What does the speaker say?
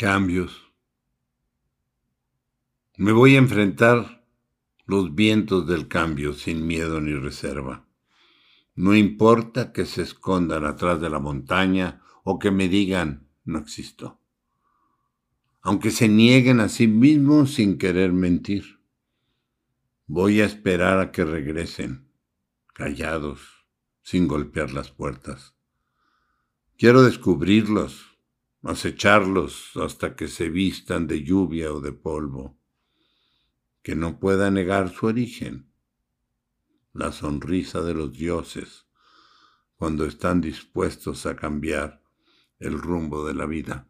Cambios. Me voy a enfrentar los vientos del cambio sin miedo ni reserva. No importa que se escondan atrás de la montaña o que me digan no existo. Aunque se nieguen a sí mismos sin querer mentir. Voy a esperar a que regresen, callados, sin golpear las puertas. Quiero descubrirlos, acecharlos hasta que se vistan de lluvia o de polvo, que no pueda negar su origen la sonrisa de los dioses cuando están dispuestos a cambiar el rumbo de la vida.